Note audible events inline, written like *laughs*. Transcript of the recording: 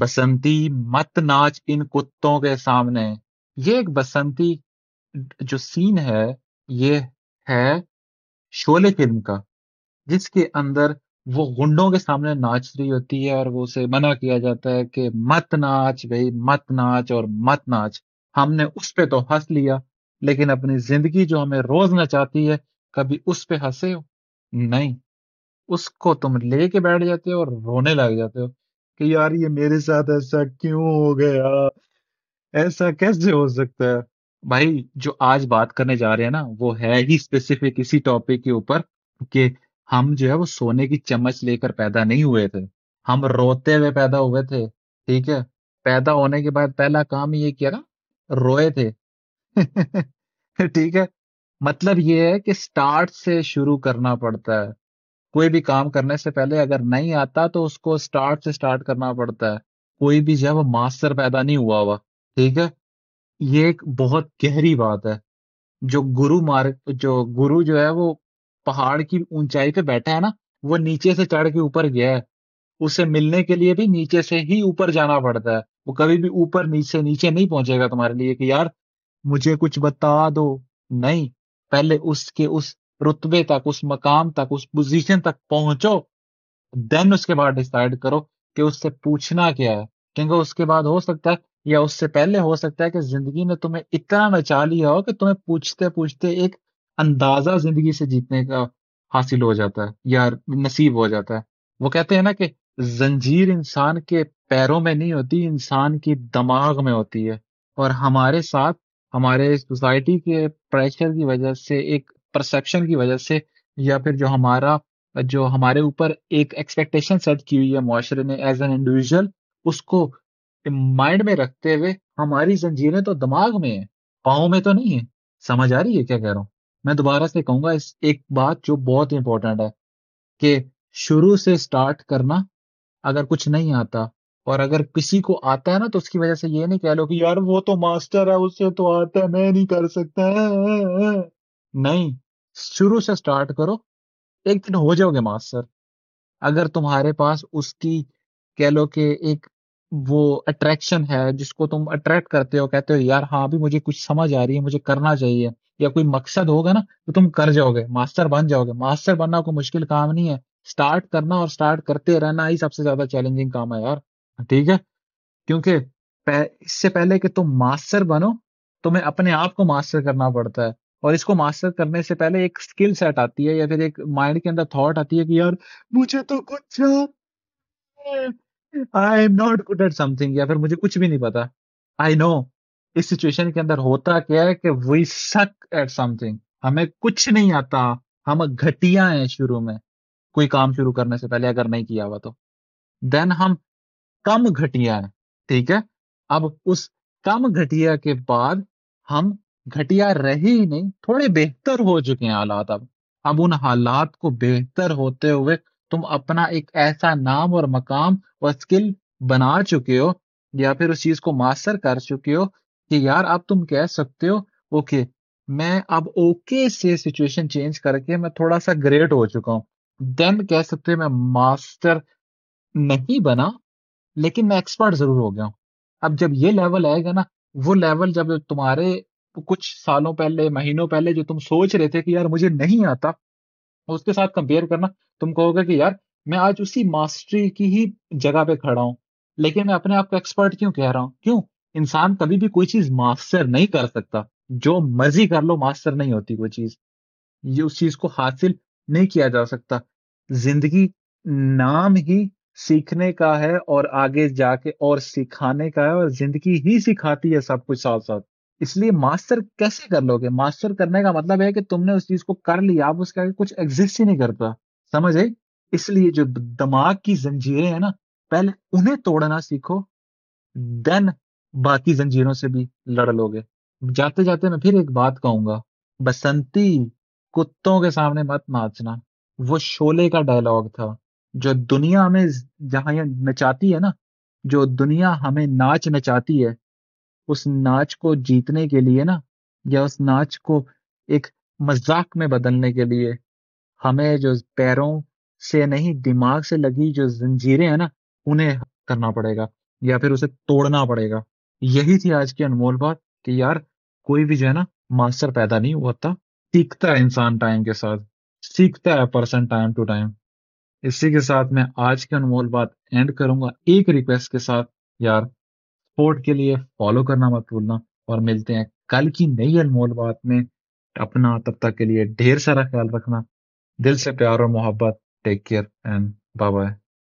بسنتی مت ناچ ان کتوں کے سامنے۔ یہ ایک بسنتی جو سین ہے، یہ ہے شولے فلم کا، جس کے اندر وہ گنڈوں کے سامنے ناچ رہی ہوتی ہے اور وہ اسے منع کیا جاتا ہے کہ مت ناچ بھائی، مت ناچ اور مت ناچ۔ ہم نے اس پہ تو ہنس لیا، لیکن اپنی زندگی جو ہمیں روز نچاتی ہے، کبھی اس پہ ہنسے ہو؟ نہیں۔ اس کو تم لے کے بیٹھ جاتے ہو اور رونے لگ جاتے ہو۔ کہ یار یہ میرے ساتھ ایسا کیوں ہو گیا؟ ایسا کیسے ہو سکتا ہے؟ بھائی، جو آج بات کرنے جا رہے ہیں نا، وہ ہے ہی اسپیسیفک اسی ٹاپک کے اوپر کہ ہم جو ہے وہ سونے کی چمچ لے کر پیدا نہیں ہوئے تھے۔ ہم روتے ہوئے پیدا ہوئے تھے، ٹھیک ہے؟ پیدا ہونے کے بعد پہلا کام یہ کیا نا روئے تھے۔ *laughs* ٹھیک ہے؟ مطلب یہ ہے کہ سٹارٹ سے شروع کرنا پڑتا ہے۔ کوئی بھی کام کرنے سے پہلے اگر نہیں آتا تو اس کو سٹارٹ سے سٹارٹ کرنا پڑتا ہے۔ کوئی بھی جو ہے وہ ماسٹر پیدا نہیں ہوا ہوا۔ ٹھیک ہے؟ یہ ایک بہت گہری بات ہے۔ جو گرو مار، جو گرو جو ہے وہ پہاڑ کی اونچائی پہ بیٹھا ہے نا، وہ نیچے سے چڑھ کے اوپر گیا ہے۔ اسے ملنے کے لیے بھی نیچے سے ہی اوپر جانا پڑتا ہے۔ وہ کبھی بھی اوپر نیچے نیچے نہیں پہنچے گا تمہارے لیے کہ یار مجھے کچھ بتا دو۔ نہیں، پہلے اس کے اس رتبے تک، اس مقام تک، اس پوزیشن تک پہنچو دین اس کے بعد ڈسائڈ کرو کہ اس سے پوچھنا کیا ہے۔ کیونکہ اس کے بعد ہو سکتا ہے یا اس سے پہلے ہو سکتا ہے کہ زندگی نے تمہیں اتنا نچا لیا ہو کہ تمہیں پوچھتے پوچھتے ایک اندازہ زندگی سے جیتنے کا حاصل ہو جاتا ہے یا نصیب ہو جاتا ہے۔ وہ کہتے ہیں نا کہ زنجیر انسان کے پیروں میں نہیں ہوتی، انسان کی دماغ میں ہوتی ہے۔ اور ہمارے ساتھ، ہمارے سوسائٹی کے پریشر کی وجہ سے ایک پرسپشن کی وجہ سے یا پھر جو ہمارا، جو ہمارے اوپر ایک ایکسپیکٹیشن سیٹ کی ہوئی ہے معاشرے نے ایز این انڈیویجل اس کو مائنڈ میں رکھتے ہوئے ہماری زنجیریں تو دماغ میں ہیں، پاؤں میں تو نہیں ہے سمجھ آ رہی ہے کیا کہہ رہا ہوں؟ میں دوبارہ سے کہوں گا اس ایک بات جو بہت امپورٹنٹ ہے کہ شروع سے اسٹارٹ کرنا اگر کچھ نہیں آتا اور اگر کسی کو آتا ہے نا تو اس کی وجہ سے یہ نہیں کہہ لو کہ یار وہ تو ماسٹر ہے اس سے تو آتا ہے، میں نہیں کر سکتا۔ نہیں شروع سے اسٹارٹ کرو، ایک دن ہو جاؤ گے ماسٹر اگر تمہارے پاس اس کی، کہہ لو کہ ایک وہ اٹریکشن ہے جس کو تم اٹریکٹ کرتے ہو، کہتے ہو، یار ہاں بھی مجھے کچھ سمجھ آ رہی ہے، مجھے کرنا چاہیے۔ یا کوئی مقصد ہوگا نا، تو تم کر جاؤ گے ماسٹر بن جاؤ گے۔ ماسٹر بننا کوئی مشکل کام نہیں ہے۔ اسٹارٹ کرنا اور اسٹارٹ کرتے رہنا ہی سب سے زیادہ چیلنجنگ کام ہے یار۔ ٹھیک ہے؟ کیونکہ اس سے پہلے کہ تم ماسٹر بنو، تمہیں اپنے آپ کو ماسٹر کرنا پڑتا ہے۔ اور اس کو ماسٹر کرنے سے پہلے ایک اسکل سیٹ آتی ہے یا پھر ایک مائنڈ کے اندر تھاٹ آتی ہے کہ یار مجھے تو کچھ I am not good at something یا پھر مجھے کچھ بھی نہیں پتا۔ آئی نو اس سچویشن کے اندر ہوتا کیا ہے کہ وی سک ایٹ سم تھنگ ہمیں کچھ نہیں آتا۔ ہم گھٹیا ہیں شروع میں۔ کوئی کام شروع کرنے سے پہلے اگر نہیں کیا ہوا تو۔ دین ہم کم گھٹیا ہیں۔ ٹھیک ہے؟ اب اس کم گھٹیا کے بعد ہم گھٹیا رہے ہی نہیں، تھوڑے بہتر ہو چکے ہیں حالات اب۔ اب ان حالات کو بہتر ہوتے ہوئے تم اپنا ایک ایسا نام اور مقام اور اسکل بنا چکے ہو یا پھر اس چیز کو ماسٹر کر چکے ہو کہ یار اب تم کہہ سکتے ہو اوکے میں اب اوکے سے سچویشن چینج کر کے میں تھوڑا سا گریٹ ہو چکا ہوں۔ دین کہہ سکتے ہو میں ماسٹر نہیں بنا، لیکن میں ایکسپرٹ ضرور ہو گیا ہوں۔ اب جب یہ لیول آئے گا نا، وہ لیول جب تمہارے کچھ سالوں پہلے، مہینوں پہلے جو تم سوچ رہے تھے کہ یار مجھے نہیں آتا، اس کے ساتھ کمپیئر کرنا، تم کہو گے کہ یار میں آج اسی ماسٹری کی ہی جگہ پہ کھڑا ہوں، لیکن میں اپنے آپ کو ایکسپرٹ کیوں کہہ رہا ہوں؟ کیوں؟ انسان کبھی بھی کوئی چیز ماسٹر نہیں کر سکتا، جو مرضی کر لو ماسٹر نہیں ہوتی کوئی چیز، یہ اس چیز کو حاصل نہیں کیا جا سکتا۔ زندگی نام ہی سیکھنے کا ہے اور آگے جا کے اور سکھانے کا ہے اور زندگی ہی سکھاتی ہے سب کچھ ساتھ ساتھ۔ اس لیے ماسٹر کیسے کر لو گے؟ ماسٹر کرنے کا مطلب ہے کہ تم نے اس چیز کو کر لیا آپ اس کا کچھ ایگزٹ ہی نہیں کرتا۔ سمجھ اس لیے جو دماغ کی زنجیریں ہیں نا، پہلے انہیں توڑنا سیکھو دین باقی زنجیروں سے بھی لڑ لو گے۔ جاتے جاتے میں پھر ایک بات کہوں گا، بسنتی کتوں کے سامنے مت ناچنا۔ وہ شولے کا ڈائلگ تھا، جو دنیا ہمیں جہاں نچاتی ہے نا، جو دنیا ہمیں ناچ نچاتی ہے اس ناچ کو جیتنے کے لیے نا، یا اس ناچ کو ایک مذاق میں بدلنے کے لیے، ہمیں جو پیروں سے نہیں، دماغ سے لگی جو زنجیریں ہیں نا، انہیں کرنا پڑے گا، یا پھر اسے توڑنا پڑے گا۔ یہی تھی آج کی انمول بات کہ یار، کوئی بھی جو ہے نا، ماسٹر پیدا نہیں ہوا تھا، سیکھتا ہے انسان ٹائم کے ساتھ، سیکھتا ہے پرسن ٹائم ٹو ٹائم۔ اسی کے ساتھ میں آج کی انمول بات اینڈ کروں گا، ایک ریکویسٹ کے ساتھ، یار سپورٹ کے لیے فالو کرنا مت بھولنا اور ملتے ہیں کل کی نئی انمول بات میں اپنا تب تک کے لیے ڈھیر سارا خیال رکھنا۔ دل سے پیار اور محبت۔ Take care and bye bye